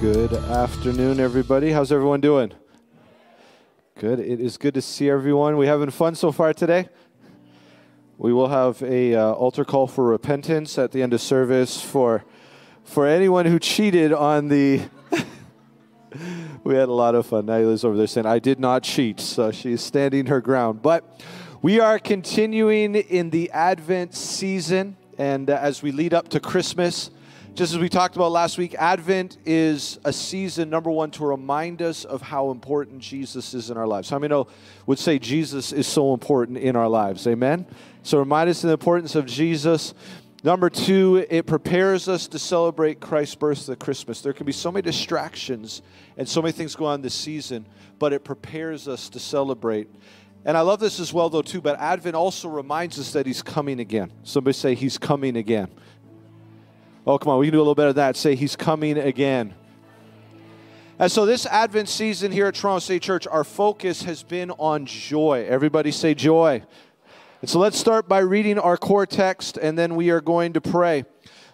Good afternoon, everybody. How's everyone doing? Good. It is good to see everyone. We having fun so far today? We will have a uh, altar call for repentance at the end of service for for anyone who cheated on the. we had a lot of fun. Nyla's over there saying, "I did not cheat," so she's standing her ground. But we are continuing in the Advent season, and uh, as we lead up to Christmas. Just as we talked about last week, Advent is a season, number one, to remind us of how important Jesus is in our lives. How many know would say Jesus is so important in our lives? Amen? So remind us of the importance of Jesus. Number two, it prepares us to celebrate Christ's birth at Christmas. There can be so many distractions and so many things go on this season, but it prepares us to celebrate. And I love this as well, though, too, but Advent also reminds us that He's coming again. Somebody say, He's coming again. Oh, come on, we can do a little bit of that. Say, He's coming again. And so, this Advent season here at Toronto City Church, our focus has been on joy. Everybody say joy. And so, let's start by reading our core text, and then we are going to pray.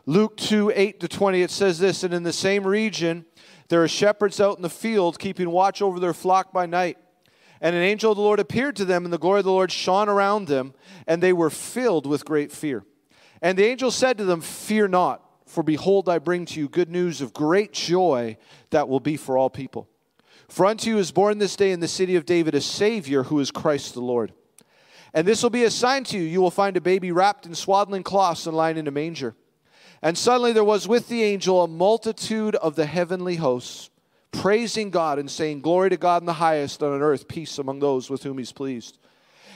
Luke 2 8 to 20, it says this And in the same region, there are shepherds out in the field, keeping watch over their flock by night. And an angel of the Lord appeared to them, and the glory of the Lord shone around them, and they were filled with great fear. And the angel said to them, Fear not. For behold, I bring to you good news of great joy that will be for all people. For unto you is born this day in the city of David a Savior who is Christ the Lord. And this will be a sign to you you will find a baby wrapped in swaddling cloths and lying in a manger. And suddenly there was with the angel a multitude of the heavenly hosts, praising God and saying, Glory to God in the highest, and on earth peace among those with whom he's pleased.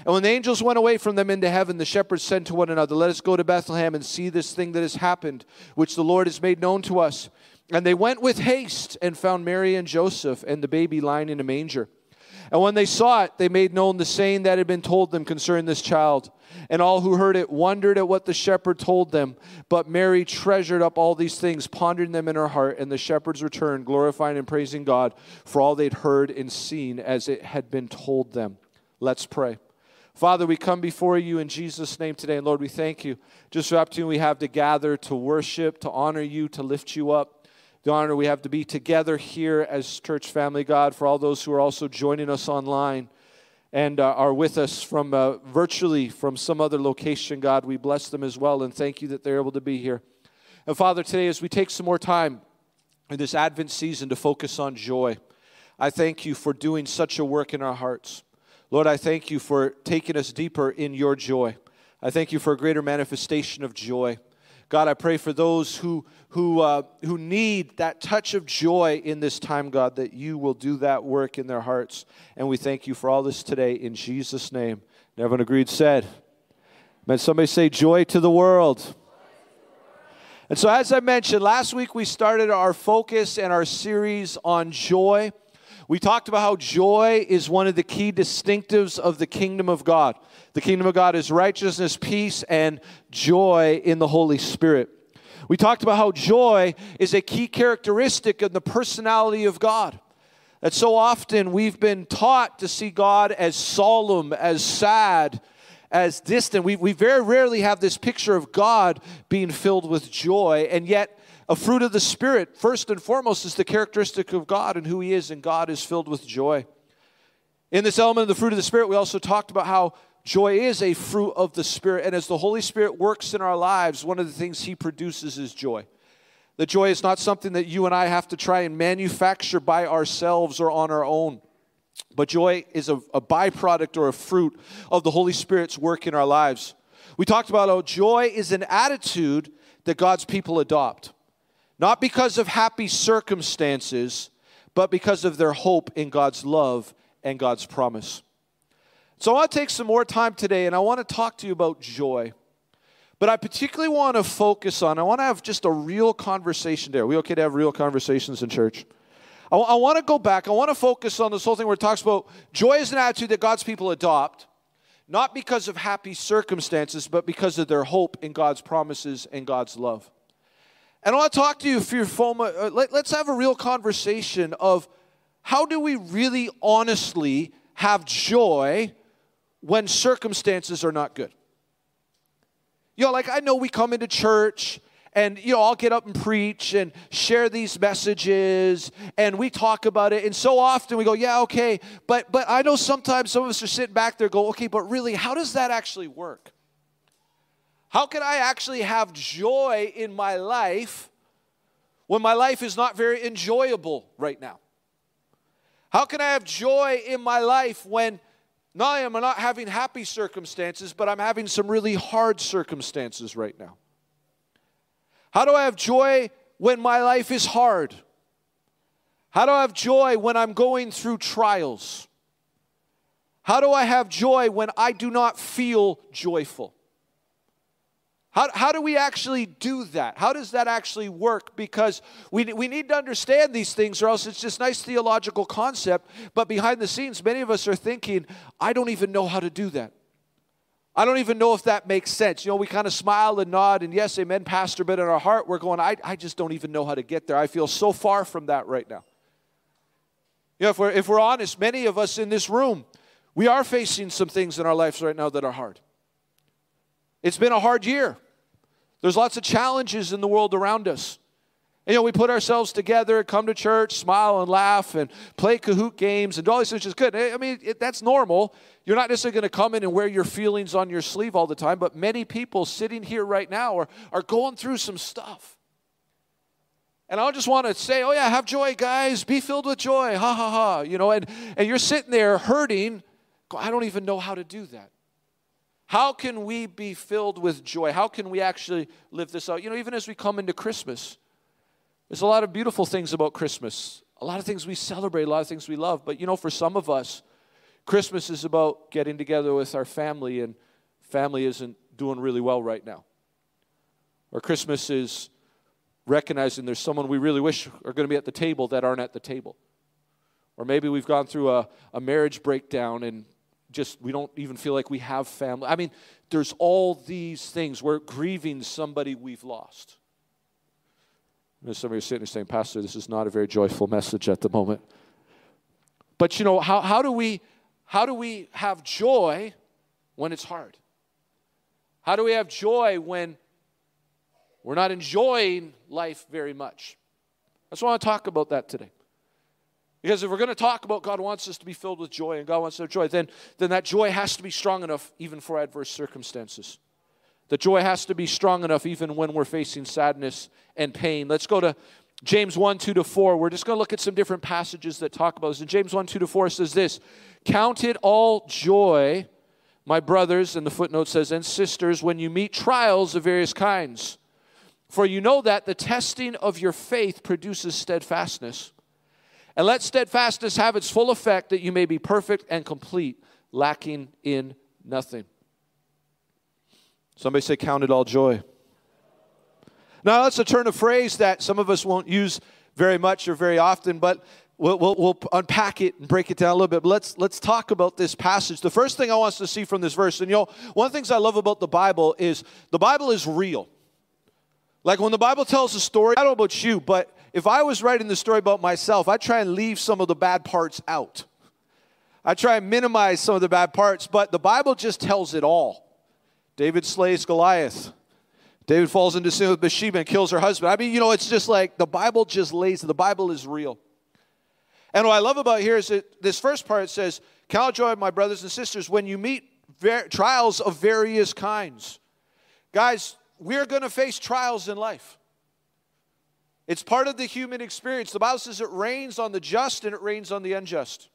And when the angels went away from them into heaven, the shepherds said to one another, Let us go to Bethlehem and see this thing that has happened, which the Lord has made known to us. And they went with haste and found Mary and Joseph and the baby lying in a manger. And when they saw it, they made known the saying that had been told them concerning this child. And all who heard it wondered at what the shepherd told them. But Mary treasured up all these things, pondering them in her heart. And the shepherds returned, glorifying and praising God for all they'd heard and seen as it had been told them. Let's pray. Father, we come before you in Jesus' name today. And Lord, we thank you just for the opportunity we have to gather, to worship, to honor you, to lift you up. The honor we have to be together here as church family, God, for all those who are also joining us online and uh, are with us from uh, virtually from some other location, God. We bless them as well and thank you that they're able to be here. And Father, today as we take some more time in this Advent season to focus on joy, I thank you for doing such a work in our hearts. Lord, I thank you for taking us deeper in your joy. I thank you for a greater manifestation of joy. God, I pray for those who, who, uh, who need that touch of joy in this time, God, that you will do that work in their hearts. And we thank you for all this today in Jesus' name. And everyone agreed, said. May somebody say, Joy to the world. And so, as I mentioned, last week we started our focus and our series on joy. We talked about how joy is one of the key distinctives of the kingdom of God. The kingdom of God is righteousness, peace, and joy in the Holy Spirit. We talked about how joy is a key characteristic of the personality of God. That so often we've been taught to see God as solemn, as sad, as distant. We, we very rarely have this picture of God being filled with joy, and yet a fruit of the Spirit, first and foremost, is the characteristic of God and who He is, and God is filled with joy. In this element of the fruit of the Spirit, we also talked about how joy is a fruit of the Spirit. And as the Holy Spirit works in our lives, one of the things He produces is joy. The joy is not something that you and I have to try and manufacture by ourselves or on our own. But joy is a, a byproduct or a fruit of the Holy Spirit's work in our lives. We talked about how joy is an attitude that God's people adopt not because of happy circumstances, but because of their hope in God's love and God's promise. So I want to take some more time today and I want to talk to you about joy. But I particularly want to focus on, I want to have just a real conversation there. Are we okay to have real conversations in church? I, I want to go back. I want to focus on this whole thing where it talks about joy is an attitude that God's people adopt, not because of happy circumstances, but because of their hope in God's promises and God's love. And I want to talk to you, for your FOMA. Uh, let, let's have a real conversation of how do we really honestly have joy when circumstances are not good? You know, like I know we come into church and you know I'll get up and preach and share these messages and we talk about it and so often we go yeah okay but but I know sometimes some of us are sitting back there go okay but really how does that actually work how can I actually have joy in my life when my life is not very enjoyable right now how can I have joy in my life when not only am I not having happy circumstances, but I'm having some really hard circumstances right now? How do I have joy when my life is hard? How do I have joy when I'm going through trials? How do I have joy when I do not feel joyful? How, how do we actually do that? How does that actually work? Because we, we need to understand these things, or else it's just nice theological concept. But behind the scenes, many of us are thinking, I don't even know how to do that. I don't even know if that makes sense. You know, we kind of smile and nod, and yes, amen, Pastor, but in our heart, we're going, I, I just don't even know how to get there. I feel so far from that right now. You know, if we're, if we're honest, many of us in this room, we are facing some things in our lives right now that are hard. It's been a hard year. There's lots of challenges in the world around us. You know, we put ourselves together, come to church, smile and laugh, and play Kahoot games, and all these things, is good. I mean, it, that's normal. You're not necessarily going to come in and wear your feelings on your sleeve all the time, but many people sitting here right now are, are going through some stuff. And I just want to say, oh, yeah, have joy, guys. Be filled with joy. Ha, ha, ha. You know, and, and you're sitting there hurting. I don't even know how to do that. How can we be filled with joy? How can we actually live this out? You know, even as we come into Christmas, there's a lot of beautiful things about Christmas, a lot of things we celebrate, a lot of things we love. But, you know, for some of us, Christmas is about getting together with our family, and family isn't doing really well right now. Or Christmas is recognizing there's someone we really wish are going to be at the table that aren't at the table. Or maybe we've gone through a, a marriage breakdown and just we don't even feel like we have family. I mean, there's all these things. We're grieving somebody we've lost. There's somebody sitting there saying, Pastor, this is not a very joyful message at the moment. But you know, how, how do we how do we have joy when it's hard? How do we have joy when we're not enjoying life very much? That's why I want to talk about that today. Because if we're going to talk about God wants us to be filled with joy and God wants our joy, then, then that joy has to be strong enough even for adverse circumstances. The joy has to be strong enough even when we're facing sadness and pain. Let's go to James 1 2 to 4. We're just going to look at some different passages that talk about this. And James 1 2 to 4 says this Count it all joy, my brothers, and the footnote says, and sisters, when you meet trials of various kinds. For you know that the testing of your faith produces steadfastness. And let steadfastness have its full effect that you may be perfect and complete, lacking in nothing. Somebody say, Count it all joy. Now, that's a turn of phrase that some of us won't use very much or very often, but we'll, we'll, we'll, unpack it and break it down a little bit. But let's, let's talk about this passage. The first thing I want us to see from this verse, and you know, one of the things I love about the Bible is the Bible is real. Like when the Bible tells a story, I don't know about you, but if I was writing the story about myself, I'd try and leave some of the bad parts out. I try and minimize some of the bad parts, but the Bible just tells it all. David slays Goliath. David falls into sin with Bathsheba and kills her husband. I mean, you know, it's just like the Bible just lays, the Bible is real. And what I love about here is that this first part says, Count joy, my brothers and sisters, when you meet ver- trials of various kinds. Guys, we're going to face trials in life. It's part of the human experience. The Bible says it rains on the just and it rains on the unjust.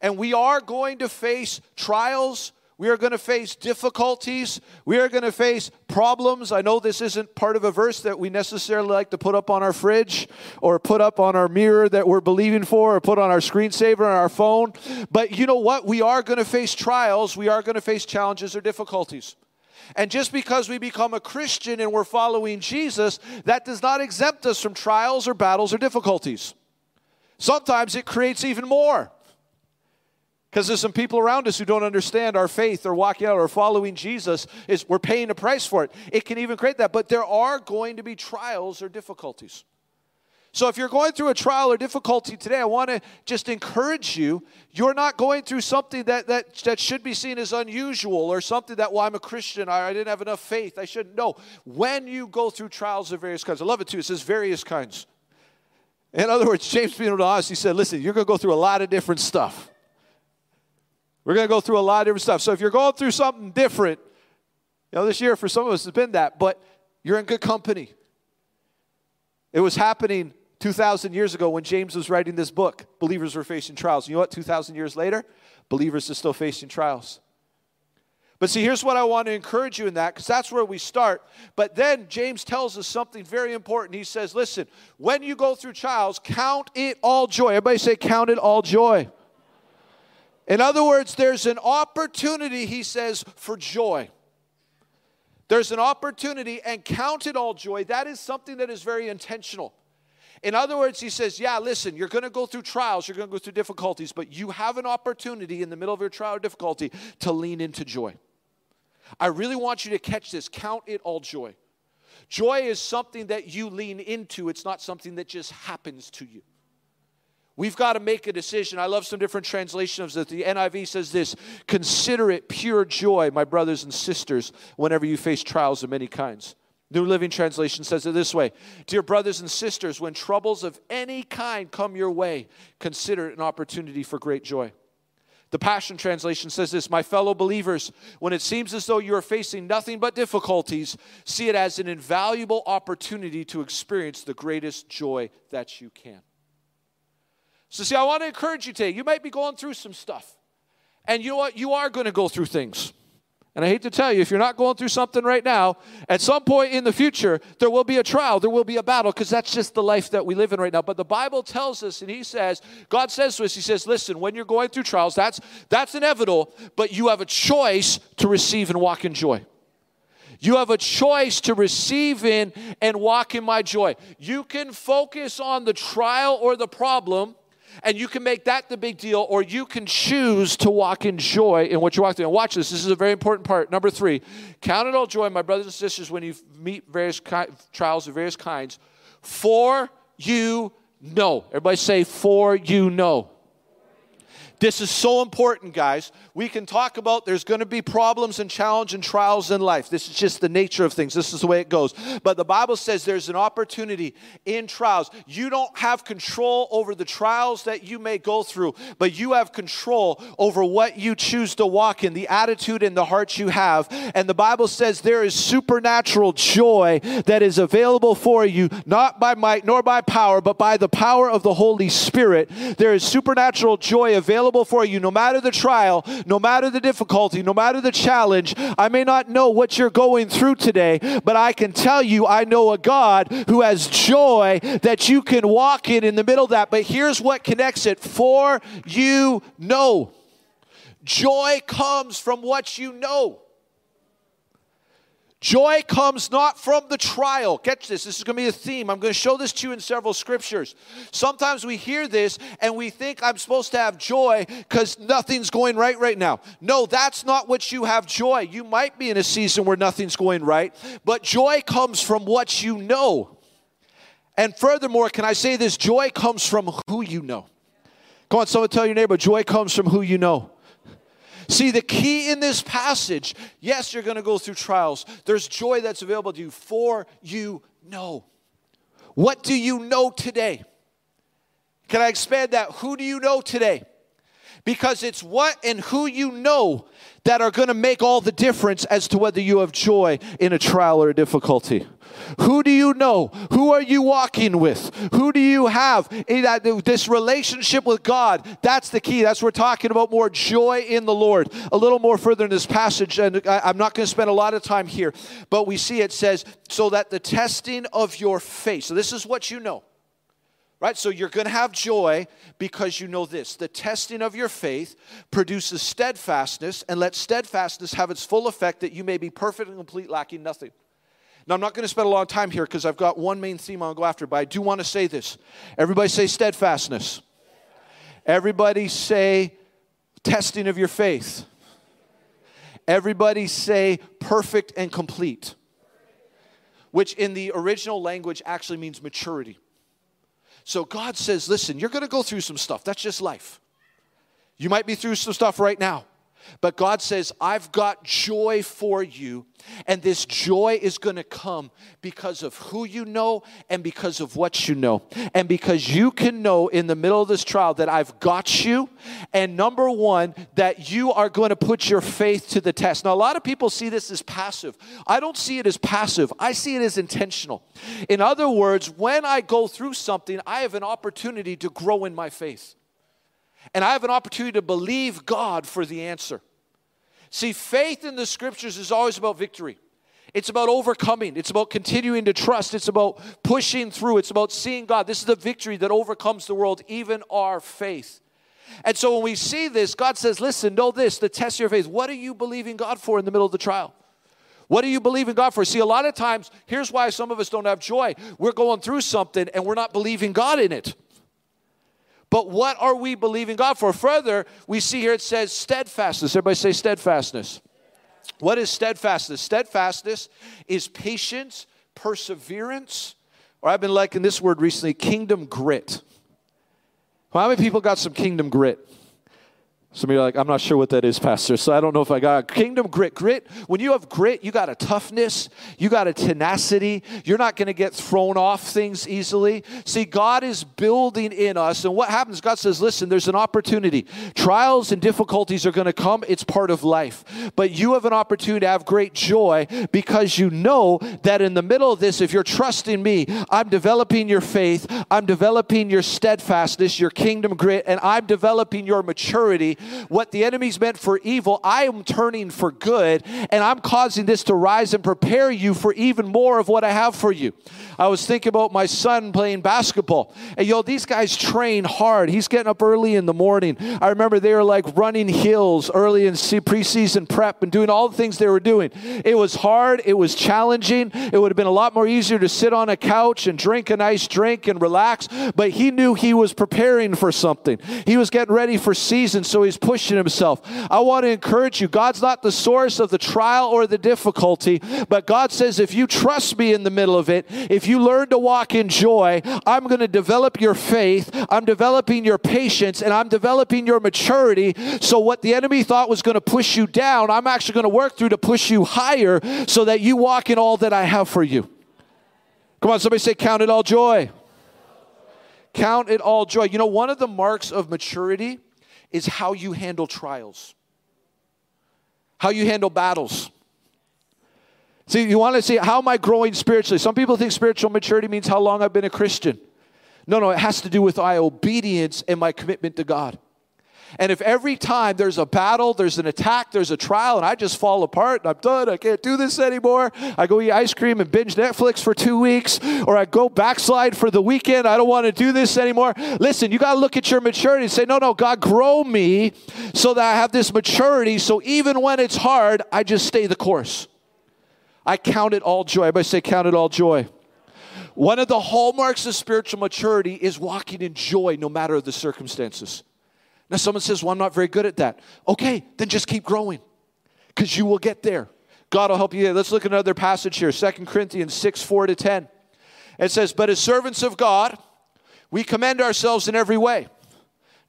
And we are going to face trials. We are going to face difficulties. We are going to face problems. I know this isn't part of a verse that we necessarily like to put up on our fridge or put up on our mirror that we're believing for or put on our screensaver on our phone. But you know what? We are going to face trials. We are going to face challenges or difficulties. And just because we become a Christian and we're following Jesus, that does not exempt us from trials or battles or difficulties. Sometimes it creates even more. Because there's some people around us who don't understand our faith or walking out or following Jesus is we're paying a price for it. It can even create that. But there are going to be trials or difficulties. So if you're going through a trial or difficulty today, I want to just encourage you. You're not going through something that, that, that should be seen as unusual or something that, well, I'm a Christian, I, I didn't have enough faith, I shouldn't. No. When you go through trials of various kinds, I love it too, it says various kinds. In other words, James being honest, he said, listen, you're going to go through a lot of different stuff. We're going to go through a lot of different stuff. So if you're going through something different, you know, this year for some of us has been that, but you're in good company. It was happening 2,000 years ago when James was writing this book. Believers were facing trials. You know what? 2,000 years later, believers are still facing trials. But see, here's what I want to encourage you in that, because that's where we start. But then James tells us something very important. He says, listen, when you go through trials, count it all joy. Everybody say, count it all joy. In other words, there's an opportunity, he says, for joy. There's an opportunity and count it all joy. That is something that is very intentional. In other words, he says, Yeah, listen, you're going to go through trials, you're going to go through difficulties, but you have an opportunity in the middle of your trial or difficulty to lean into joy. I really want you to catch this. Count it all joy. Joy is something that you lean into, it's not something that just happens to you. We've got to make a decision. I love some different translations that the NIV says this Consider it pure joy, my brothers and sisters, whenever you face trials of many kinds. New Living Translation says it this way Dear brothers and sisters, when troubles of any kind come your way, consider it an opportunity for great joy. The Passion Translation says this My fellow believers, when it seems as though you are facing nothing but difficulties, see it as an invaluable opportunity to experience the greatest joy that you can. So, see, I want to encourage you today. You might be going through some stuff. And you know what? You are going to go through things. And I hate to tell you, if you're not going through something right now, at some point in the future, there will be a trial, there will be a battle, because that's just the life that we live in right now. But the Bible tells us, and He says, God says to us, He says, listen, when you're going through trials, that's that's inevitable, but you have a choice to receive and walk in joy. You have a choice to receive in and walk in my joy. You can focus on the trial or the problem and you can make that the big deal, or you can choose to walk in joy in what you're walking through. And watch this, this is a very important part. Number three, count it all joy, my brothers and sisters, when you meet various ki- trials of various kinds, for you know. Everybody say, for you know. This is so important, guys. We can talk about there's going to be problems and challenge and trials in life. This is just the nature of things. This is the way it goes. But the Bible says there's an opportunity in trials. You don't have control over the trials that you may go through, but you have control over what you choose to walk in, the attitude and the heart you have. And the Bible says there is supernatural joy that is available for you, not by might nor by power, but by the power of the Holy Spirit. There is supernatural joy available available for you no matter the trial, no matter the difficulty, no matter the challenge. I may not know what you're going through today, but I can tell you I know a God who has joy that you can walk in in the middle of that. But here's what connects it for you know. Joy comes from what you know. Joy comes not from the trial. Catch this. This is going to be a theme. I'm going to show this to you in several scriptures. Sometimes we hear this and we think I'm supposed to have joy because nothing's going right right now. No, that's not what you have joy. You might be in a season where nothing's going right, but joy comes from what you know. And furthermore, can I say this? Joy comes from who you know. Come on, someone tell your neighbor, joy comes from who you know. See, the key in this passage, yes, you're going to go through trials. There's joy that's available to you for you know. What do you know today? Can I expand that? Who do you know today? Because it's what and who you know that are going to make all the difference as to whether you have joy in a trial or a difficulty. Who do you know? Who are you walking with? Who do you have? This relationship with God, that's the key. That's what we're talking about more joy in the Lord. A little more further in this passage, and I'm not going to spend a lot of time here, but we see it says, so that the testing of your faith. So this is what you know. Right? So you're going to have joy because you know this. The testing of your faith produces steadfastness, and let steadfastness have its full effect that you may be perfect and complete, lacking nothing. Now, I'm not going to spend a lot of time here because I've got one main theme I'll go after, but I do want to say this. Everybody say steadfastness. Everybody say testing of your faith. Everybody say perfect and complete, which in the original language actually means maturity. So God says, listen, you're going to go through some stuff. That's just life. You might be through some stuff right now. But God says, I've got joy for you. And this joy is going to come because of who you know and because of what you know. And because you can know in the middle of this trial that I've got you. And number one, that you are going to put your faith to the test. Now, a lot of people see this as passive. I don't see it as passive, I see it as intentional. In other words, when I go through something, I have an opportunity to grow in my faith. And I have an opportunity to believe God for the answer. See, faith in the scriptures is always about victory. It's about overcoming. It's about continuing to trust. It's about pushing through. It's about seeing God. This is the victory that overcomes the world, even our faith. And so when we see this, God says, listen, know this, the test of your faith. What are you believing God for in the middle of the trial? What do you believe in God for? See, a lot of times, here's why some of us don't have joy. We're going through something and we're not believing God in it. But what are we believing God for? Further, we see here it says steadfastness. Everybody say steadfastness. What is steadfastness? Steadfastness is patience, perseverance, or I've been liking this word recently kingdom grit. How many people got some kingdom grit? Some of you are like, I'm not sure what that is, Pastor. So I don't know if I got kingdom grit. Grit, when you have grit, you got a toughness, you got a tenacity. You're not going to get thrown off things easily. See, God is building in us. And what happens? God says, listen, there's an opportunity. Trials and difficulties are going to come, it's part of life. But you have an opportunity to have great joy because you know that in the middle of this, if you're trusting me, I'm developing your faith, I'm developing your steadfastness, your kingdom grit, and I'm developing your maturity what the enemy's meant for evil, I am turning for good, and I'm causing this to rise and prepare you for even more of what I have for you. I was thinking about my son playing basketball. And yo, these guys train hard. He's getting up early in the morning. I remember they were like running hills early in preseason prep and doing all the things they were doing. It was hard, it was challenging. It would have been a lot more easier to sit on a couch and drink a nice drink and relax, but he knew he was preparing for something. He was getting ready for season, so he's pushing himself. I want to encourage you God's not the source of the trial or the difficulty, but God says, if you trust me in the middle of it, if you learn to walk in joy, I'm going to develop your faith, I'm developing your patience, and I'm developing your maturity. So, what the enemy thought was going to push you down, I'm actually going to work through to push you higher so that you walk in all that I have for you. Come on, somebody say, Count it all joy. Count it all joy. You know, one of the marks of maturity is how you handle trials, how you handle battles. See, you want to see how am I growing spiritually? Some people think spiritual maturity means how long I've been a Christian. No, no, it has to do with my obedience and my commitment to God. And if every time there's a battle, there's an attack, there's a trial, and I just fall apart and I'm done, I can't do this anymore, I go eat ice cream and binge Netflix for two weeks, or I go backslide for the weekend, I don't want to do this anymore. Listen, you got to look at your maturity and say, no, no, God, grow me so that I have this maturity, so even when it's hard, I just stay the course. I count it all joy. Everybody say, count it all joy. One of the hallmarks of spiritual maturity is walking in joy no matter the circumstances. Now, someone says, Well, I'm not very good at that. Okay, then just keep growing because you will get there. God will help you. Let's look at another passage here 2 Corinthians 6 4 to 10. It says, But as servants of God, we commend ourselves in every way.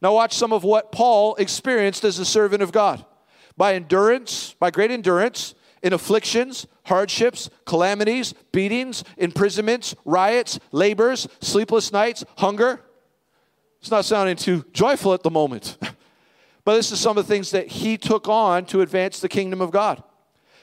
Now, watch some of what Paul experienced as a servant of God. By endurance, by great endurance, in afflictions, hardships, calamities, beatings, imprisonments, riots, labors, sleepless nights, hunger it's not sounding too joyful at the moment. but this is some of the things that he took on to advance the kingdom of God.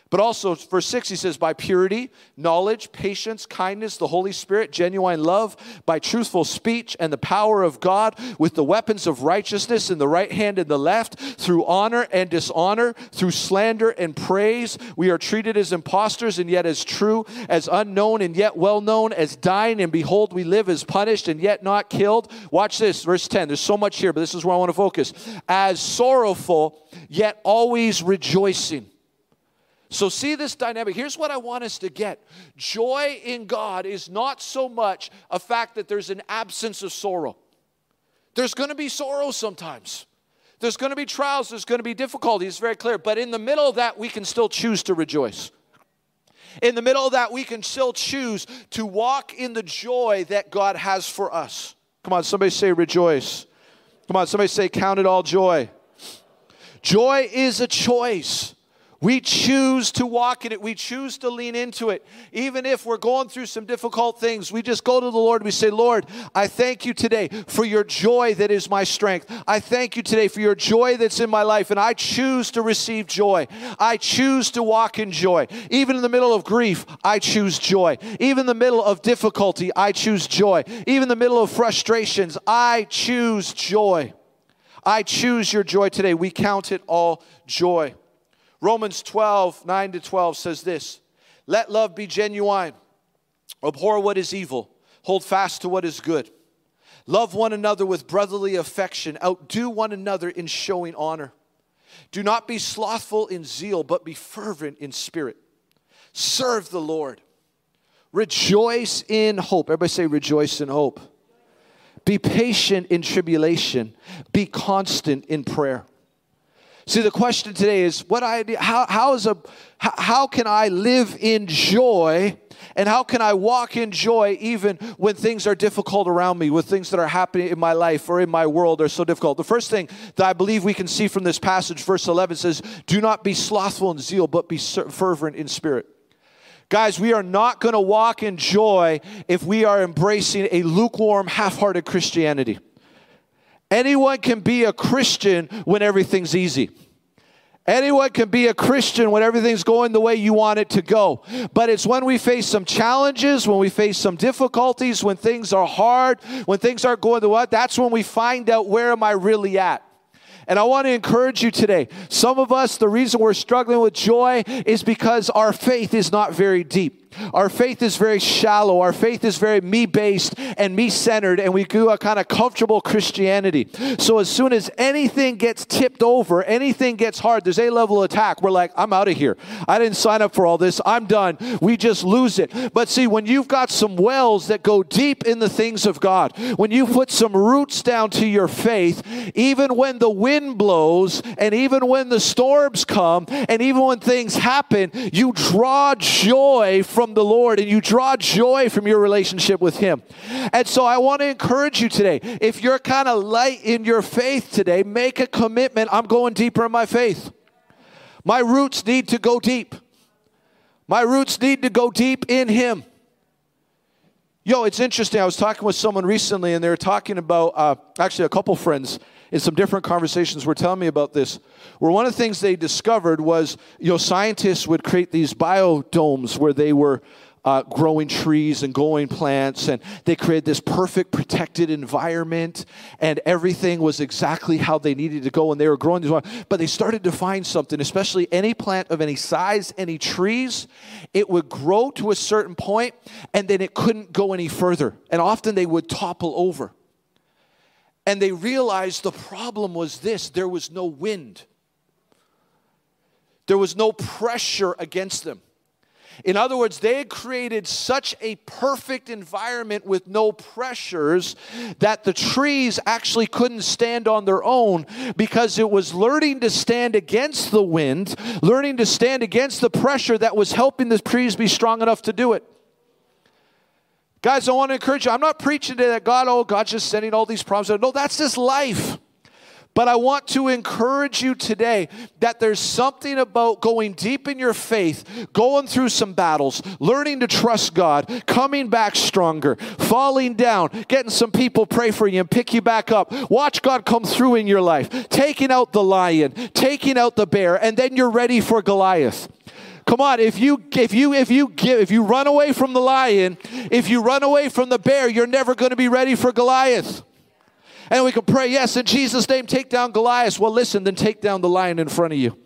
But also, verse 6, he says, by purity, knowledge, patience, kindness, the Holy Spirit, genuine love, by truthful speech and the power of God, with the weapons of righteousness in the right hand and the left, through honor and dishonor, through slander and praise. We are treated as impostors and yet as true, as unknown and yet well known, as dying and behold, we live as punished and yet not killed. Watch this, verse 10. There's so much here, but this is where I want to focus. As sorrowful, yet always rejoicing so, see this dynamic. Here's what I want us to get joy in God is not so much a fact that there's an absence of sorrow. There's going to be sorrow sometimes. There's going to be trials, there's going to be difficulties, it's very clear. But in the middle of that, we can still choose to rejoice. In the middle of that, we can still choose to walk in the joy that God has for us. Come on, somebody say rejoice. Come on, somebody say count it all joy. Joy is a choice. We choose to walk in it. We choose to lean into it. Even if we're going through some difficult things, we just go to the Lord. We say, Lord, I thank you today for your joy that is my strength. I thank you today for your joy that's in my life. And I choose to receive joy. I choose to walk in joy. Even in the middle of grief, I choose joy. Even in the middle of difficulty, I choose joy. Even in the middle of frustrations, I choose joy. I choose your joy today. We count it all joy. Romans 12, 9 to 12 says this Let love be genuine, abhor what is evil, hold fast to what is good. Love one another with brotherly affection, outdo one another in showing honor. Do not be slothful in zeal, but be fervent in spirit. Serve the Lord. Rejoice in hope. Everybody say, rejoice in hope. Be patient in tribulation. Be constant in prayer. See, the question today is what I how how is a how, how can I live in joy and how can I walk in joy even when things are difficult around me, with things that are happening in my life or in my world are so difficult? The first thing that I believe we can see from this passage, verse 11 says, Do not be slothful in zeal, but be fervent in spirit. Guys, we are not going to walk in joy if we are embracing a lukewarm, half hearted Christianity. Anyone can be a Christian when everything's easy. Anyone can be a Christian when everything's going the way you want it to go. But it's when we face some challenges, when we face some difficulties, when things are hard, when things aren't going the way, that's when we find out where am I really at. And I want to encourage you today. Some of us, the reason we're struggling with joy is because our faith is not very deep. Our faith is very shallow. Our faith is very me based and me centered, and we do a kind of comfortable Christianity. So as soon as anything gets tipped over, anything gets hard, there's a level attack. We're like, I'm out of here. I didn't sign up for all this. I'm done. We just lose it. But see, when you've got some wells that go deep in the things of God, when you put some roots down to your faith, even when the wind blows, and even when the storms come, and even when things happen, you draw joy from from the Lord and you draw joy from your relationship with Him. And so I want to encourage you today. If you're kind of light in your faith today, make a commitment. I'm going deeper in my faith. My roots need to go deep. My roots need to go deep in Him. Yo, it's interesting. I was talking with someone recently, and they were talking about uh, actually a couple friends in some different conversations were telling me about this. Where one of the things they discovered was, you know, scientists would create these biodomes where they were uh, growing trees and growing plants, and they created this perfect protected environment, and everything was exactly how they needed to go, and they were growing these. But they started to find something, especially any plant of any size, any trees, it would grow to a certain point, and then it couldn't go any further, and often they would topple over. And they realized the problem was this there was no wind, there was no pressure against them. In other words, they had created such a perfect environment with no pressures that the trees actually couldn't stand on their own because it was learning to stand against the wind, learning to stand against the pressure that was helping the trees be strong enough to do it. Guys, I want to encourage you. I'm not preaching today that God, oh, God's just sending all these problems. No, that's just life. But I want to encourage you today that there's something about going deep in your faith, going through some battles, learning to trust God, coming back stronger, falling down, getting some people pray for you and pick you back up. Watch God come through in your life, taking out the lion, taking out the bear, and then you're ready for Goliath. Come on, if you if you if you give if you run away from the lion, if you run away from the bear, you're never going to be ready for Goliath. And we can pray, yes, in Jesus' name, take down Goliath. Well, listen, then take down the lion in front of you.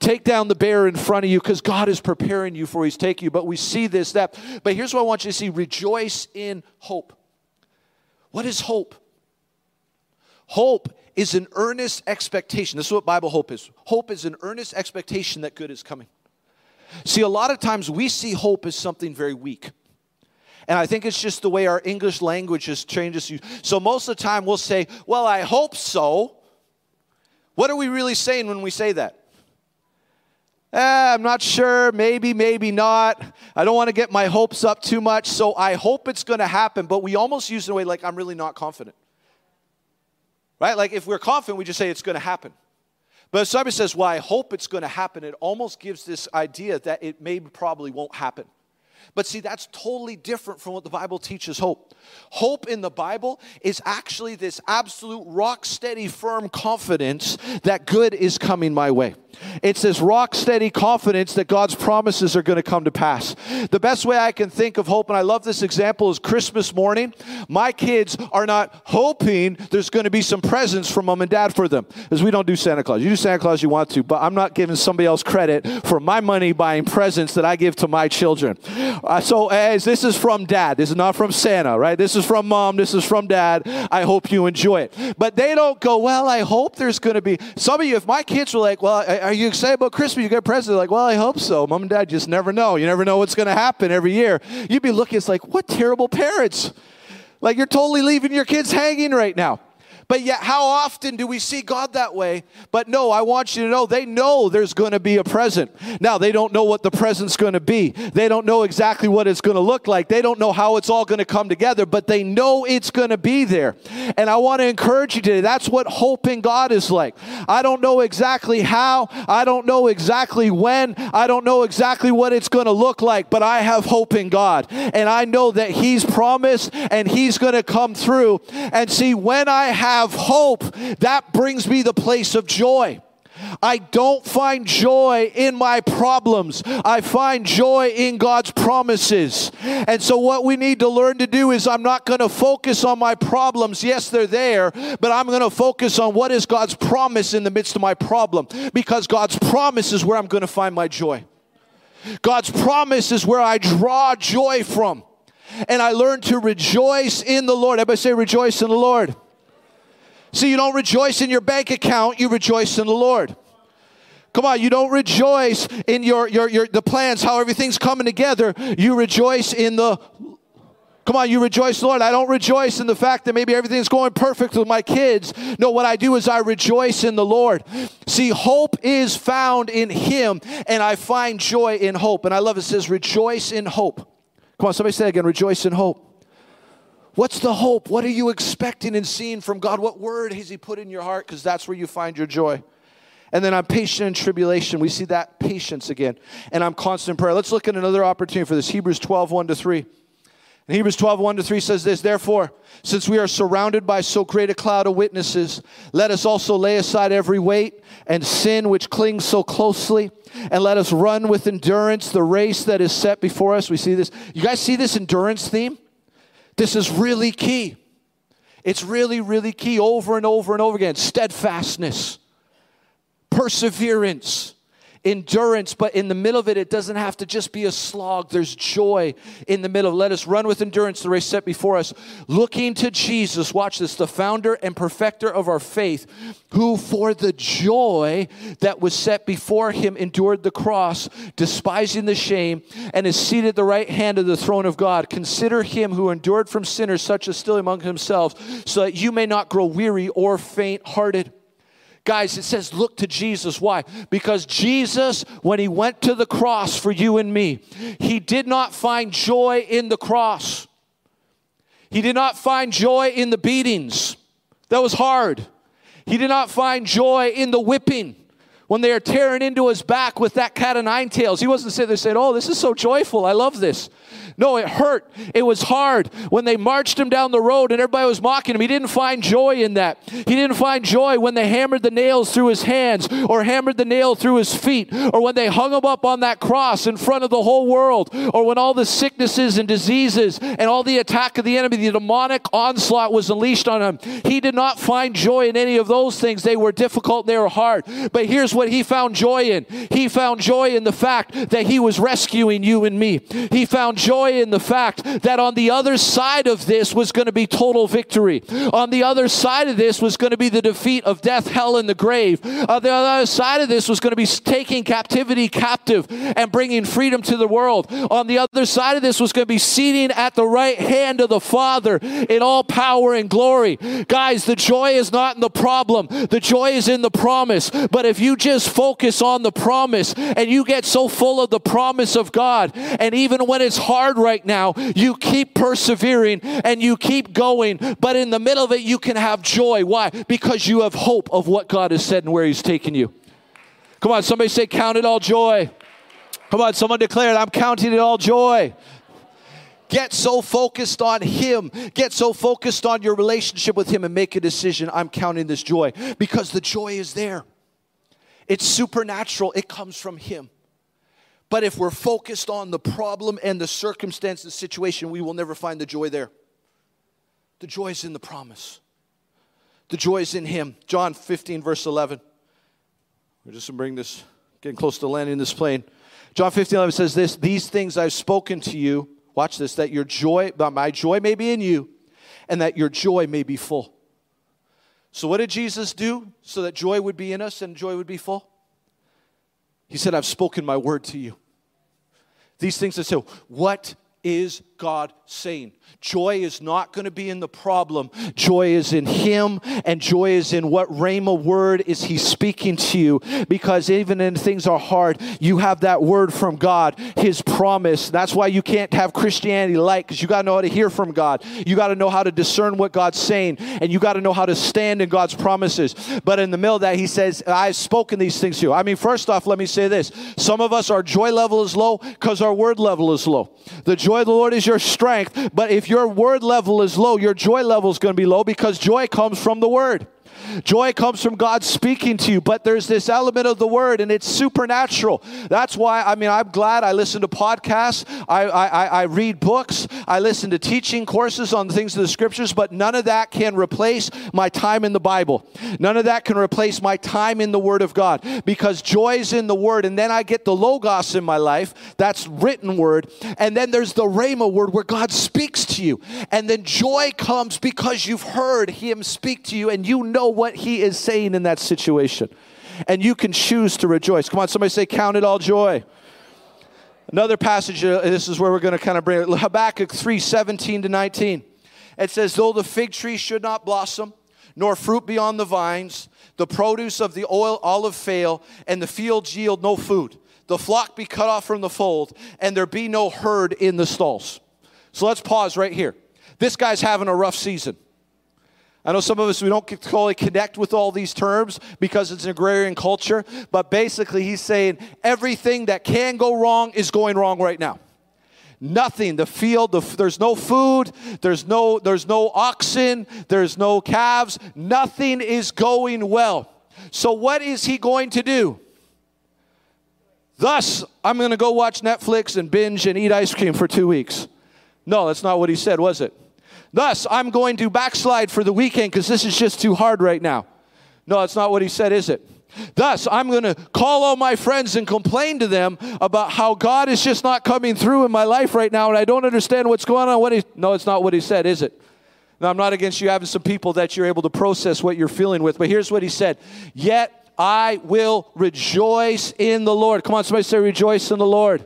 Take down the bear in front of you because God is preparing you for He's taking you. But we see this, that. But here's what I want you to see rejoice in hope. What is hope? Hope is an earnest expectation. This is what Bible hope is. Hope is an earnest expectation that good is coming. See, a lot of times we see hope as something very weak. And I think it's just the way our English language has changed. Us. So most of the time we'll say, Well, I hope so. What are we really saying when we say that? Eh, I'm not sure, maybe, maybe not. I don't want to get my hopes up too much, so I hope it's going to happen, but we almost use it in a way like I'm really not confident. Right? Like if we're confident, we just say it's going to happen. But if somebody says, Well, I hope it's going to happen, it almost gives this idea that it maybe probably won't happen. But see, that's totally different from what the Bible teaches hope. Hope in the Bible is actually this absolute rock steady, firm confidence that good is coming my way. It's this rock steady confidence that God's promises are going to come to pass. The best way I can think of hope, and I love this example, is Christmas morning. My kids are not hoping there's going to be some presents from mom and dad for them, because we don't do Santa Claus. You do Santa Claus you want to, but I'm not giving somebody else credit for my money buying presents that I give to my children. Uh, so, as this is from dad, this is not from Santa, right? This is from mom, this is from dad. I hope you enjoy it. But they don't go, well, I hope there's going to be. Some of you, if my kids were like, well, are you excited about Christmas? You get presents. Like, well, I hope so. Mom and dad just never know. You never know what's going to happen every year. You'd be looking, it's like, what terrible parents. Like, you're totally leaving your kids hanging right now. But yet, how often do we see God that way? But no, I want you to know they know there's going to be a present. Now, they don't know what the present's going to be, they don't know exactly what it's going to look like, they don't know how it's all going to come together, but they know it's going to be there. And I want to encourage you today that's what hope in God is like. I don't know exactly how, I don't know exactly when, I don't know exactly what it's going to look like, but I have hope in God. And I know that He's promised and He's going to come through. And see, when I have have hope, that brings me the place of joy. I don't find joy in my problems. I find joy in God's promises. And so, what we need to learn to do is I'm not going to focus on my problems. Yes, they're there, but I'm going to focus on what is God's promise in the midst of my problem because God's promise is where I'm going to find my joy. God's promise is where I draw joy from. And I learn to rejoice in the Lord. Everybody say, rejoice in the Lord. See, you don't rejoice in your bank account, you rejoice in the Lord. Come on, you don't rejoice in your, your, your the plans, how everything's coming together. You rejoice in the Come on, you rejoice, Lord. I don't rejoice in the fact that maybe everything's going perfect with my kids. No, what I do is I rejoice in the Lord. See, hope is found in Him, and I find joy in hope. And I love it, it says, rejoice in hope. Come on, somebody say again, rejoice in hope. What's the hope? What are you expecting and seeing from God? What word has He put in your heart? Because that's where you find your joy. And then I'm patient in tribulation. We see that patience again. And I'm constant prayer. Let's look at another opportunity for this. Hebrews 12, 1 to 3. And Hebrews 12, 1 to 3 says this Therefore, since we are surrounded by so great a cloud of witnesses, let us also lay aside every weight and sin which clings so closely, and let us run with endurance the race that is set before us. We see this. You guys see this endurance theme? This is really key. It's really, really key over and over and over again. Steadfastness, perseverance, endurance, but in the middle of it, it doesn't have to just be a slog. There's joy in the middle. Let us run with endurance the race set before us, looking to Jesus. Watch this, the founder and perfecter of our faith, who for the joy that was set before him endured the cross, despising the shame, and is seated at the right hand of the throne of God. Consider him who endured from sinners such as still among himself, so that you may not grow weary or faint hearted. Guys, it says look to Jesus. Why? Because Jesus, when he went to the cross for you and me, he did not find joy in the cross. He did not find joy in the beatings. That was hard. He did not find joy in the whipping when they are tearing into his back with that cat of nine tails. He wasn't sitting there saying, Oh, this is so joyful. I love this. No, it hurt. It was hard. When they marched him down the road and everybody was mocking him, he didn't find joy in that. He didn't find joy when they hammered the nails through his hands or hammered the nail through his feet or when they hung him up on that cross in front of the whole world or when all the sicknesses and diseases and all the attack of the enemy, the demonic onslaught was unleashed on him. He did not find joy in any of those things. They were difficult, they were hard. But here's what he found joy in he found joy in the fact that he was rescuing you and me. He found joy joy in the fact that on the other side of this was going to be total victory. On the other side of this was going to be the defeat of death, hell, and the grave. On the other side of this was going to be taking captivity captive and bringing freedom to the world. On the other side of this was going to be seating at the right hand of the Father in all power and glory. Guys, the joy is not in the problem, the joy is in the promise. But if you just focus on the promise and you get so full of the promise of God, and even when it's hard hard right now, you keep persevering and you keep going. But in the middle of it, you can have joy. Why? Because you have hope of what God has said and where He's taken you. Come on, somebody say, Count it all joy. Come on, someone declare it. I'm counting it all joy. Get so focused on Him. Get so focused on your relationship with Him and make a decision. I'm counting this joy because the joy is there. It's supernatural, it comes from Him. But if we're focused on the problem and the circumstance, the situation, we will never find the joy there. The joy is in the promise, the joy is in Him. John 15, verse 11. We're just going to bring this, getting close to landing this plane. John 15, 11 says this These things I've spoken to you, watch this, that your joy, my joy may be in you, and that your joy may be full. So, what did Jesus do so that joy would be in us and joy would be full? He said, I've spoken my word to you. These things I say, what is God saying? Joy is not going to be in the problem. Joy is in Him, and joy is in what Rhema word is He speaking to you. Because even when things are hard, you have that word from God, His promise. That's why you can't have Christianity light, because you got to know how to hear from God. You got to know how to discern what God's saying, and you got to know how to stand in God's promises. But in the middle of that, He says, I've spoken these things to you. I mean, first off, let me say this some of us, our joy level is low because our word level is low. The joy of the Lord is your strength, but if your word level is low, your joy level is going to be low because joy comes from the word. Joy comes from God speaking to you, but there's this element of the word and it's supernatural. That's why, I mean, I'm glad I listen to podcasts, I, I, I read books, I listen to teaching courses on the things of the scriptures, but none of that can replace my time in the Bible. None of that can replace my time in the Word of God because joy is in the Word, and then I get the Logos in my life, that's written word, and then there's the Rhema word where God speaks to you, and then joy comes because you've heard Him speak to you and you know what he is saying in that situation. And you can choose to rejoice. Come on, somebody say, Count it all joy. Another passage, uh, this is where we're going to kind of bring it. Habakkuk 3 17 to 19. It says, Though the fig tree should not blossom, nor fruit be on the vines, the produce of the oil olive fail, and the fields yield no food, the flock be cut off from the fold, and there be no herd in the stalls. So let's pause right here. This guy's having a rough season. I know some of us, we don't totally connect with all these terms because it's an agrarian culture, but basically, he's saying everything that can go wrong is going wrong right now. Nothing. The field, the, there's no food, there's no, there's no oxen, there's no calves, nothing is going well. So, what is he going to do? Thus, I'm going to go watch Netflix and binge and eat ice cream for two weeks. No, that's not what he said, was it? Thus, I'm going to backslide for the weekend because this is just too hard right now. No, that's not what he said, is it? Thus, I'm going to call all my friends and complain to them about how God is just not coming through in my life right now and I don't understand what's going on. What he, no, it's not what he said, is it? Now, I'm not against you having some people that you're able to process what you're feeling with, but here's what he said Yet I will rejoice in the Lord. Come on, somebody say, Rejoice in the Lord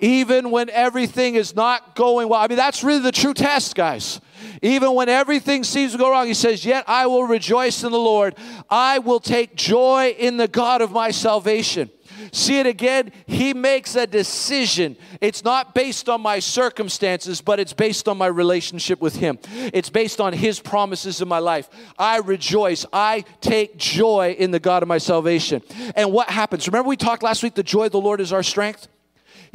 even when everything is not going well. I mean, that's really the true test, guys. Even when everything seems to go wrong, he says, Yet I will rejoice in the Lord. I will take joy in the God of my salvation. See it again? He makes a decision. It's not based on my circumstances, but it's based on my relationship with Him. It's based on His promises in my life. I rejoice. I take joy in the God of my salvation. And what happens? Remember, we talked last week the joy of the Lord is our strength?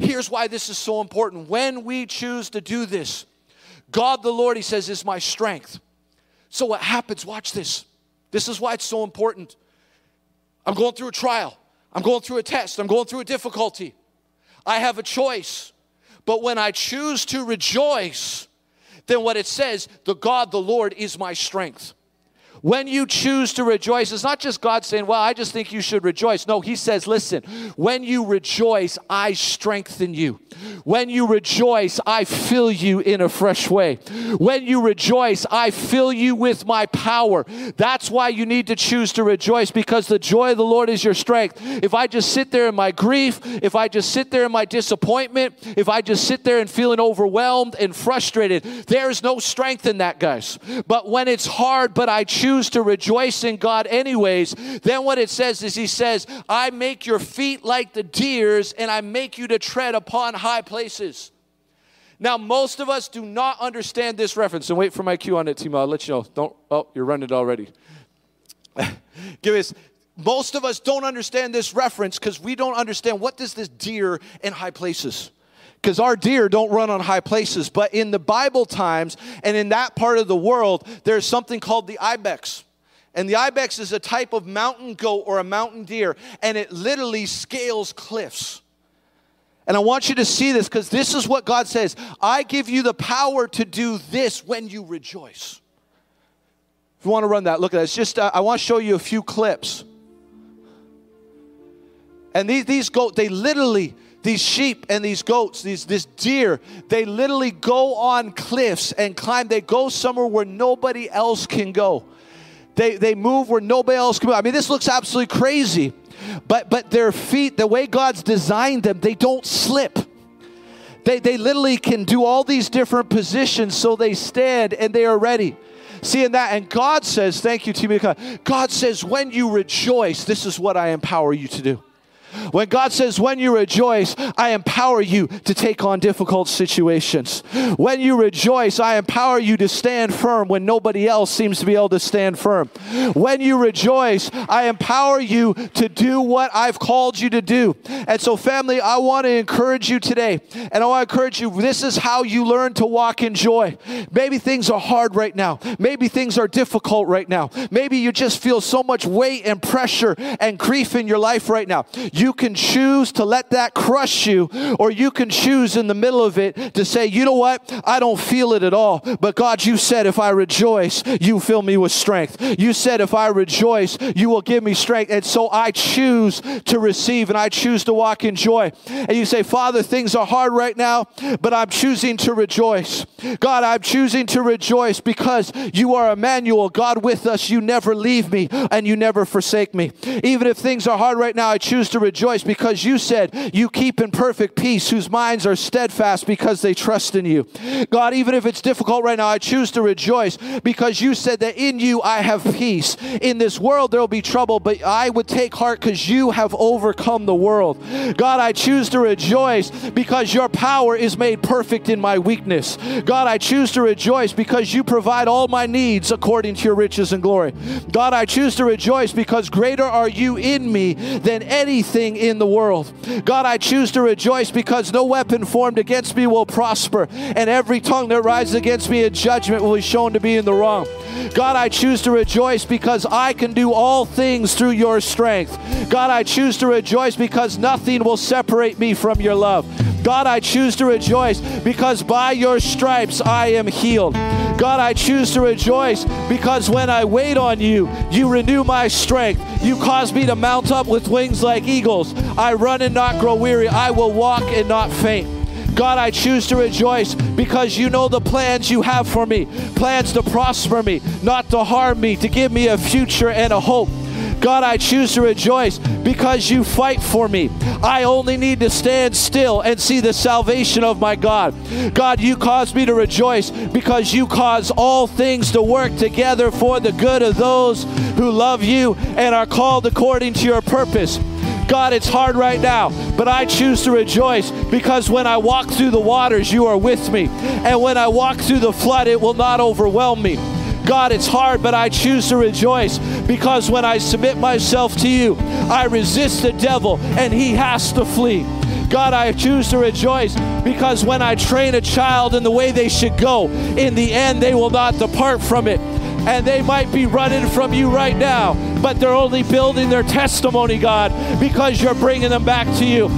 Here's why this is so important. When we choose to do this, God the Lord, He says, is my strength. So what happens? Watch this. This is why it's so important. I'm going through a trial, I'm going through a test, I'm going through a difficulty. I have a choice. But when I choose to rejoice, then what it says, the God, the Lord, is my strength. When you choose to rejoice, it's not just God saying, Well, I just think you should rejoice. No, He says, Listen, when you rejoice, I strengthen you. When you rejoice, I fill you in a fresh way. When you rejoice, I fill you with my power. That's why you need to choose to rejoice because the joy of the Lord is your strength. If I just sit there in my grief, if I just sit there in my disappointment, if I just sit there and feeling overwhelmed and frustrated, there's no strength in that, guys. But when it's hard, but I choose choose to rejoice in God anyways, then what it says is He says, I make your feet like the deer's and I make you to tread upon high places. Now, most of us do not understand this reference. And wait for my cue on it, Timo. I'll let you know. Don't, oh, you're running it already. Give us, most of us don't understand this reference because we don't understand what does this deer in high places because our deer don't run on high places but in the bible times and in that part of the world there's something called the ibex and the ibex is a type of mountain goat or a mountain deer and it literally scales cliffs and I want you to see this because this is what God says I give you the power to do this when you rejoice. If you want to run that, look at that. It's just, uh, I want to show you a few clips. And these, these goats, they literally, these sheep and these goats, these this deer, they literally go on cliffs and climb. They go somewhere where nobody else can go. They, they move where nobody else can move. I mean, this looks absolutely crazy. But but their feet, the way God's designed them, they don't slip. They, they literally can do all these different positions so they stand and they are ready. Seeing that, and God says, Thank you, Timika. God says, when you rejoice, this is what I empower you to do. When God says, when you rejoice, I empower you to take on difficult situations. When you rejoice, I empower you to stand firm when nobody else seems to be able to stand firm. When you rejoice, I empower you to do what I've called you to do. And so, family, I want to encourage you today. And I want to encourage you this is how you learn to walk in joy. Maybe things are hard right now. Maybe things are difficult right now. Maybe you just feel so much weight and pressure and grief in your life right now. You can choose to let that crush you, or you can choose in the middle of it to say, you know what? I don't feel it at all. But God, you said if I rejoice, you fill me with strength. You said if I rejoice, you will give me strength. And so I choose to receive and I choose to walk in joy. And you say, Father, things are hard right now, but I'm choosing to rejoice. God, I'm choosing to rejoice because you are Emmanuel, God with us. You never leave me and you never forsake me. Even if things are hard right now, I choose to rejoice rejoice because you said you keep in perfect peace whose minds are steadfast because they trust in you. God, even if it's difficult right now, I choose to rejoice because you said that in you I have peace. In this world there will be trouble, but I would take heart because you have overcome the world. God, I choose to rejoice because your power is made perfect in my weakness. God, I choose to rejoice because you provide all my needs according to your riches and glory. God, I choose to rejoice because greater are you in me than anything anything in the world. God, I choose to rejoice because no weapon formed against me will prosper, and every tongue that rises against me in judgment will be shown to be in the wrong. God, I choose to rejoice because I can do all things through your strength. God, I choose to rejoice because nothing will separate me from your love. God, I choose to rejoice because by your stripes I am healed. God, I choose to rejoice because when I wait on you, you renew my strength. You cause me to mount up with wings like eagles. I run and not grow weary. I will walk and not faint. God, I choose to rejoice because you know the plans you have for me plans to prosper me, not to harm me, to give me a future and a hope. God, I choose to rejoice because you fight for me. I only need to stand still and see the salvation of my God. God, you cause me to rejoice because you cause all things to work together for the good of those who love you and are called according to your purpose. God, it's hard right now, but I choose to rejoice because when I walk through the waters, you are with me. And when I walk through the flood, it will not overwhelm me. God, it's hard, but I choose to rejoice because when I submit myself to you, I resist the devil and he has to flee. God, I choose to rejoice because when I train a child in the way they should go, in the end they will not depart from it. And they might be running from you right now, but they're only building their testimony, God, because you're bringing them back to you.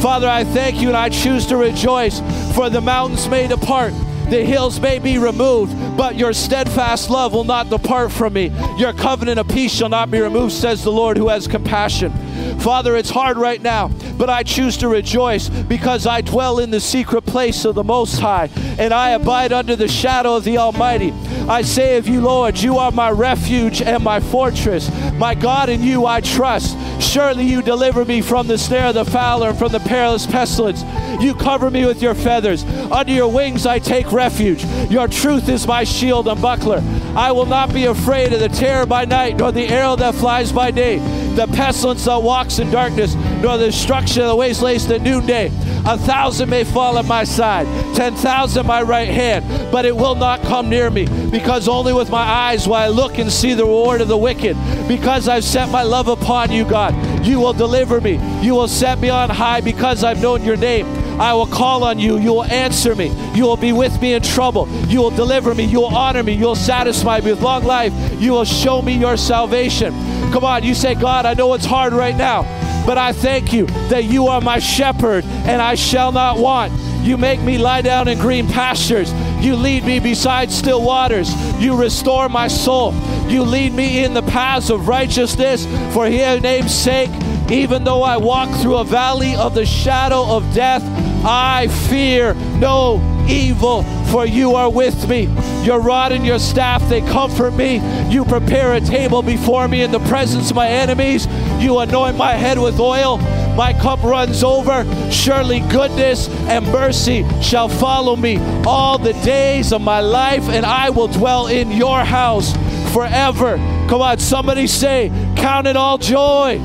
Father, I thank you and I choose to rejoice for the mountains may depart the hills may be removed, but your steadfast love will not depart from me. Your covenant of peace shall not be removed, says the Lord who has compassion. Father, it's hard right now, but I choose to rejoice because I dwell in the secret place of the Most High, and I abide under the shadow of the Almighty. I say of you, Lord, you are my refuge and my fortress. My God, in you I trust. Surely you deliver me from the snare of the fowler and from the perilous pestilence. You cover me with your feathers. Under your wings I take refuge. Your truth is my shield and buckler. I will not be afraid of the terror by night, nor the arrow that flies by day, the pestilence that walks in darkness, nor the destruction of the waste lays at noonday. A thousand may fall at my side, ten thousand my right hand, but it will not come near me, because only with my eyes will I look and see the reward of the wicked. Because I've set my love upon you, God, you will deliver me. You will set me on high because I've known your name. I will call on you. You will answer me. You will be with me in trouble. You will deliver me. You will honor me. You will satisfy me with long life. You will show me your salvation. Come on, you say, God, I know it's hard right now, but I thank you that you are my shepherd and I shall not want. You make me lie down in green pastures. You lead me beside still waters. You restore my soul. You lead me in the paths of righteousness for his name's sake. Even though I walk through a valley of the shadow of death, I fear no evil, for you are with me. Your rod and your staff, they comfort me. You prepare a table before me in the presence of my enemies. You anoint my head with oil. My cup runs over. Surely goodness and mercy shall follow me all the days of my life, and I will dwell in your house forever. Come on, somebody say, Count it all joy.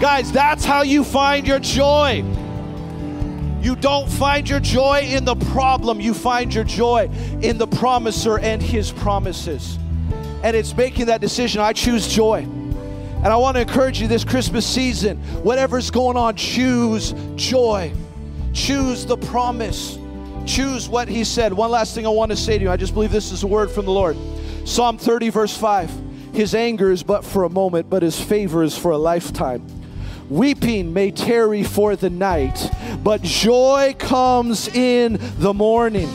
Guys, that's how you find your joy. You don't find your joy in the problem, you find your joy in the promiser and his promises. And it's making that decision. I choose joy. And I want to encourage you this Christmas season, whatever's going on, choose joy. Choose the promise. Choose what he said. One last thing I want to say to you. I just believe this is a word from the Lord. Psalm 30, verse 5. His anger is but for a moment, but his favor is for a lifetime. Weeping may tarry for the night, but joy comes in the morning.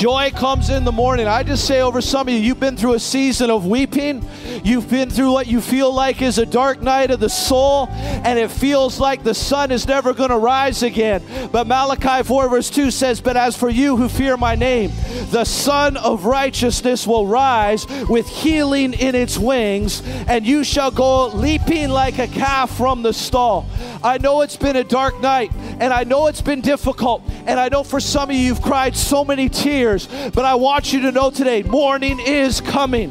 Joy comes in the morning. I just say over some of you, you've been through a season of weeping. You've been through what you feel like is a dark night of the soul, and it feels like the sun is never going to rise again. But Malachi 4, verse 2 says, But as for you who fear my name, the Sun of righteousness will rise with healing in its wings, and you shall go leaping like a calf from the stall. I know it's been a dark night, and I know it's been difficult, and I know for some of you, you've cried so many tears but I want you to know today morning is coming.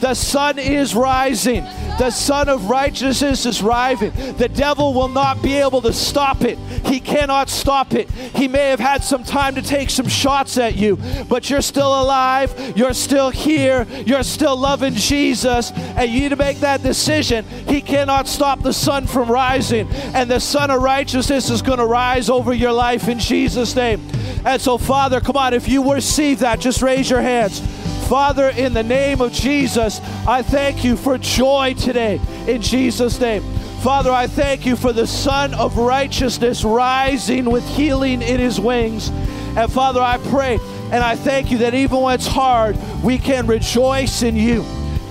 The sun is rising. The sun of righteousness is rising. The devil will not be able to stop it. He cannot stop it. He may have had some time to take some shots at you, but you're still alive. You're still here. You're still loving Jesus. And you need to make that decision. He cannot stop the sun from rising. And the sun of righteousness is going to rise over your life in Jesus' name. And so, Father, come on, if you receive that, just raise your hands. Father, in the name of Jesus, I thank you for joy today in Jesus' name. Father, I thank you for the Sun of Righteousness rising with healing in his wings. And Father, I pray and I thank you that even when it's hard, we can rejoice in you.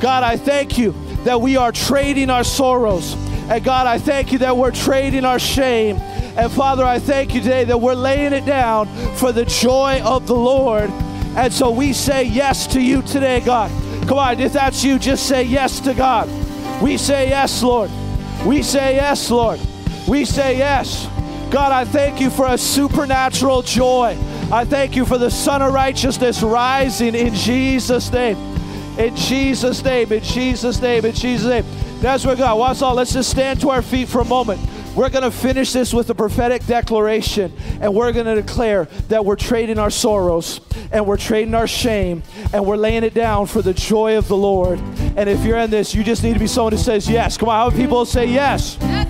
God, I thank you that we are trading our sorrows. And God, I thank you that we're trading our shame. And Father, I thank you today that we're laying it down for the joy of the Lord. And so we say yes to you today, God. Come on, if that's you, just say yes to God. We say yes, Lord. We say yes, Lord. We say yes. God, I thank you for a supernatural joy. I thank you for the Sun of Righteousness rising in Jesus' name. In Jesus' name, in Jesus' name, in Jesus' name. That's where God. Watch all. Let's just stand to our feet for a moment. We're going to finish this with a prophetic declaration, and we're going to declare that we're trading our sorrows and we're trading our shame and we're laying it down for the joy of the Lord. And if you're in this, you just need to be someone who says yes. Come on, how many people say yes? I'm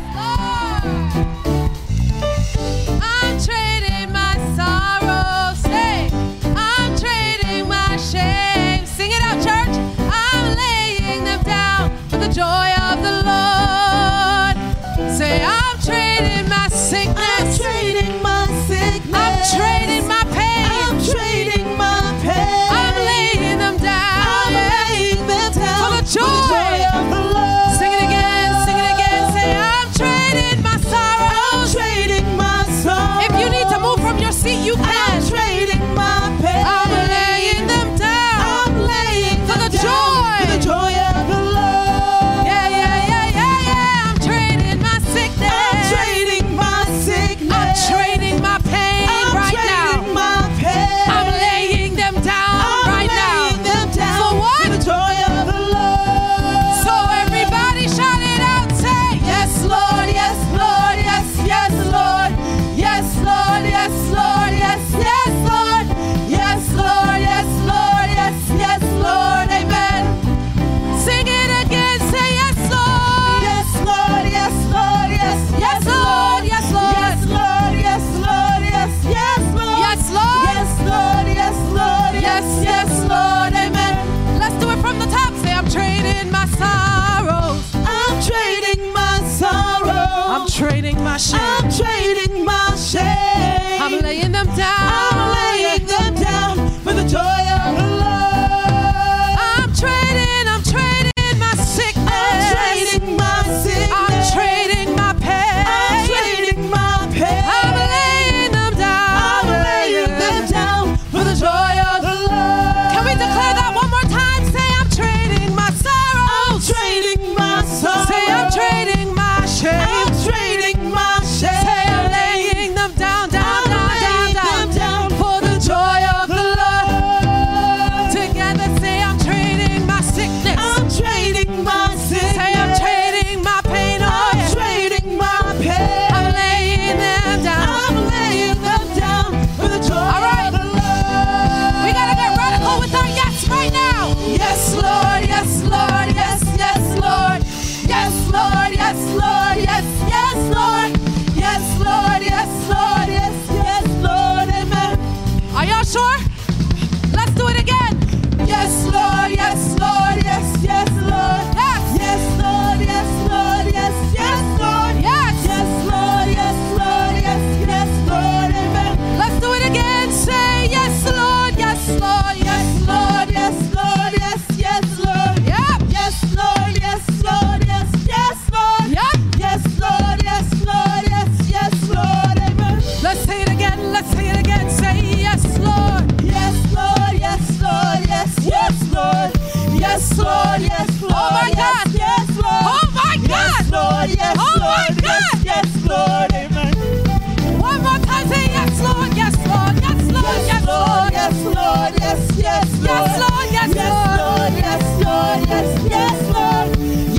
yes, yes, Yes, Lord. Yes, Lord. yes, Lord, yes, yes, Lord,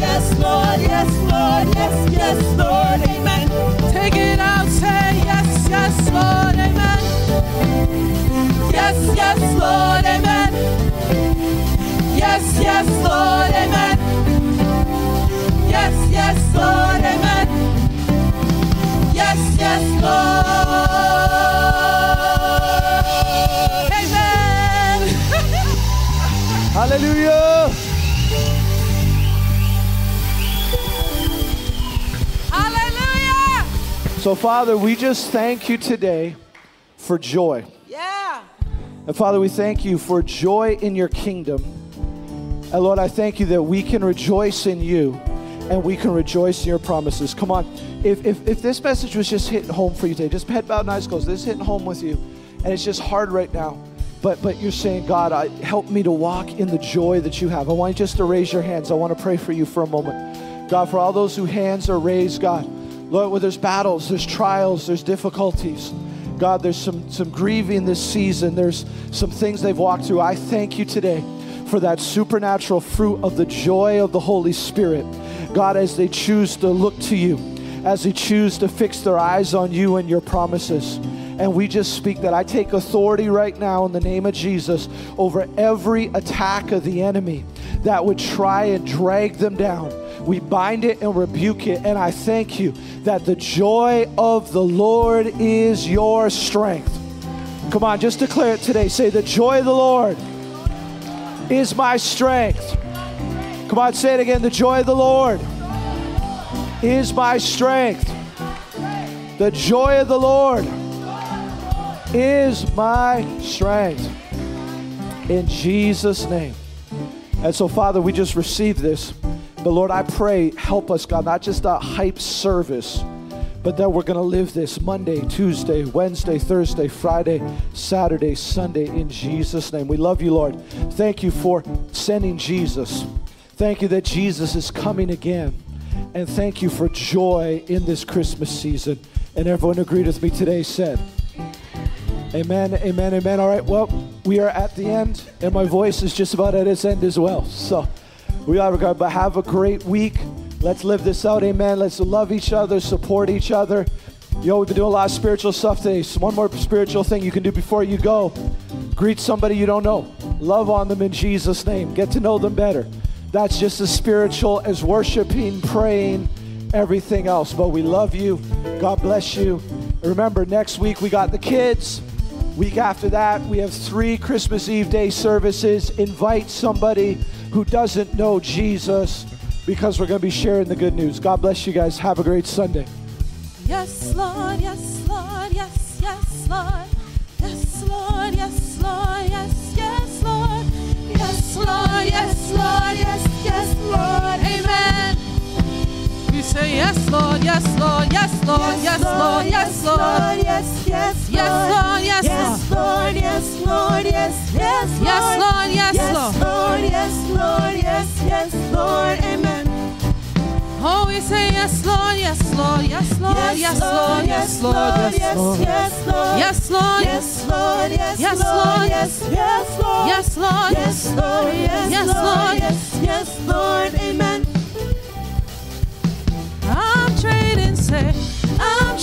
yes, Lord, yes, Lord, yes, yes, Lord, amen. Take it out. Say yes, yes, Lord. Amen. Yes, yes, Lord, amen. Yes, yes, Lord, amen. Yes, yes, Lord, amen. Yes, yes, Lord. Hallelujah. Hallelujah. So, Father, we just thank you today for joy. Yeah. And Father, we thank you for joy in your kingdom. And Lord, I thank you that we can rejoice in you and we can rejoice in your promises. Come on. If, if, if this message was just hitting home for you today, just head bowed and eyes closed, this is hitting home with you, and it's just hard right now. But, but you're saying, God, I, help me to walk in the joy that you have. I want you just to raise your hands. I want to pray for you for a moment. God, for all those whose hands are raised, God, Lord, where there's battles, there's trials, there's difficulties. God, there's some, some grieving this season. There's some things they've walked through. I thank you today for that supernatural fruit of the joy of the Holy Spirit. God, as they choose to look to you, as they choose to fix their eyes on you and your promises. And we just speak that I take authority right now in the name of Jesus over every attack of the enemy that would try and drag them down. We bind it and rebuke it. And I thank you that the joy of the Lord is your strength. Come on, just declare it today. Say, The joy of the Lord is my strength. Come on, say it again. The joy of the Lord is my strength. The joy of the Lord is my strength. In Jesus' name. And so, Father, we just received this. But Lord, I pray, help us, God, not just a hype service, but that we're going to live this Monday, Tuesday, Wednesday, Thursday, Friday, Saturday, Sunday, in Jesus' name. We love you, Lord. Thank you for sending Jesus. Thank you that Jesus is coming again. And thank you for joy in this Christmas season. And everyone agreed with me today said, Amen, amen, amen. All right, well, we are at the end, and my voice is just about at its end as well. So we are regard, but have a great week. Let's live this out, amen. Let's love each other, support each other. Yo, we've been doing a lot of spiritual stuff today. So one more spiritual thing you can do before you go. Greet somebody you don't know. Love on them in Jesus' name. Get to know them better. That's just as spiritual as worshiping, praying, everything else. But we love you. God bless you. Remember, next week we got the kids. Week after that, we have three Christmas Eve day services. Invite somebody who doesn't know Jesus because we're going to be sharing the good news. God bless you guys. Have a great Sunday. Yes, Lord, yes, Lord, yes, yes, Lord. Yes, Lord, yes, Lord, yes, yes, Lord. Yes, Lord, yes, Lord, yes, yes, Lord. Amen. You say yes, Lord, yes, Lord, yes, Lord, yes, Lord, yes, Lord. yes, yes, Yes, Lord, yes, yes, Lord, yes, Lord, yes, yes, Yes, Lord, yes, Lord. Lord, yes, Lord, yes, yes, Lord, Amen. Oh, we say yes, Lord, yes, Lord, yes, Lord, yes, Lord, yes, Lord, yes, Lord. yes, Lord, Yes, Lord. yes, Lord, yes, Lord, Yes, Lord, yes, Lord. yes, Lord, yes, Lord, Yes, Lord. yes, Lord, yes, Lord, Yes, Lord, Lord. yes, yes, Lord, Amen.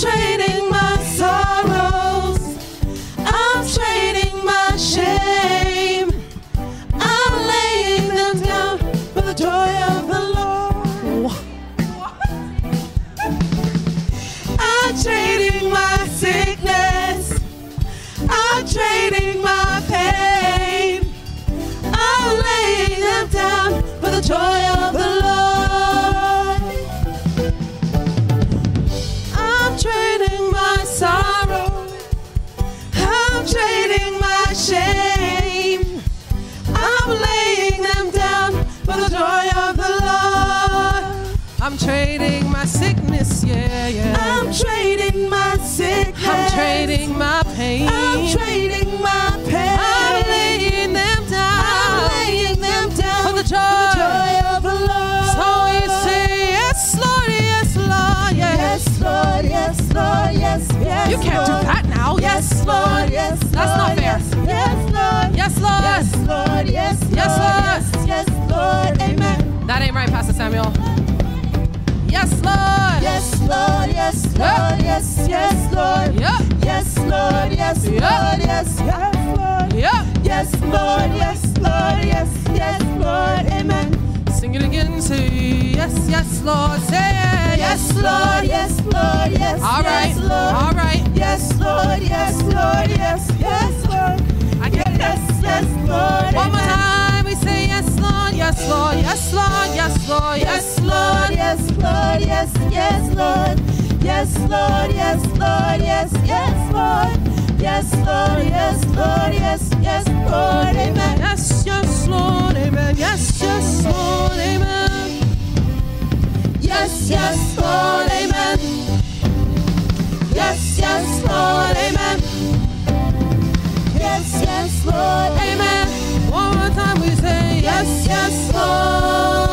Trading my shame. I'm laying them down for the joy of the Lord. I'm trading my sickness, yeah, yeah. I'm trading my sickness. I'm trading my pain. I'm trading my pain. I'm laying them down. I'm laying them down for the joy. joy of the Lord. So we say, Yes, Lord, yes, Lord, yes. Yes, Lord, yes, Lord, yes, yes. You can't do that now. Yes, Lord. yes, That's not fair. Yes, yes, Lord. Yes, Lord. Yes, Lord, yes, Yes, Lord, Lord. yes, yes, Lord, amen. That ain't right, Pastor Samuel. Yes, Lord. Yes, Lord, yes, Lord, yes, yes, Lord. Yep. Yes, Lord, yes, Yep. Lord, yes, yes, Lord. Yep. Yes, Lord, yes, Lord, yes, yes, Lord, amen. Sing it again. Say yes, yes, Lord. Say Yes, Lord, yes, Lord, yes, All right. yes, Lord. All right. Yes, Lord, yes, Lord, yes, yes, Lord. I get. Yes, yes, Lord. One more time. We say yes, Lord. Yes, Lord. Yes, Lord. Yes, Lord. Yes, Lord, yes, Lord, yes, yes, Lord. Yes, Lord, yes, Lord, yes, yes, Lord. Yes, Lord, yes, Lord, yes, yes, Lord, amen. Yes, yes, Lord. Amen. Yes, yes, Lord. Amen. Yes, yes, Lord, amen. Yes, yes, Lord, amen. Yes, yes, Lord, amen. One more time. We say Yes, yes, Lord.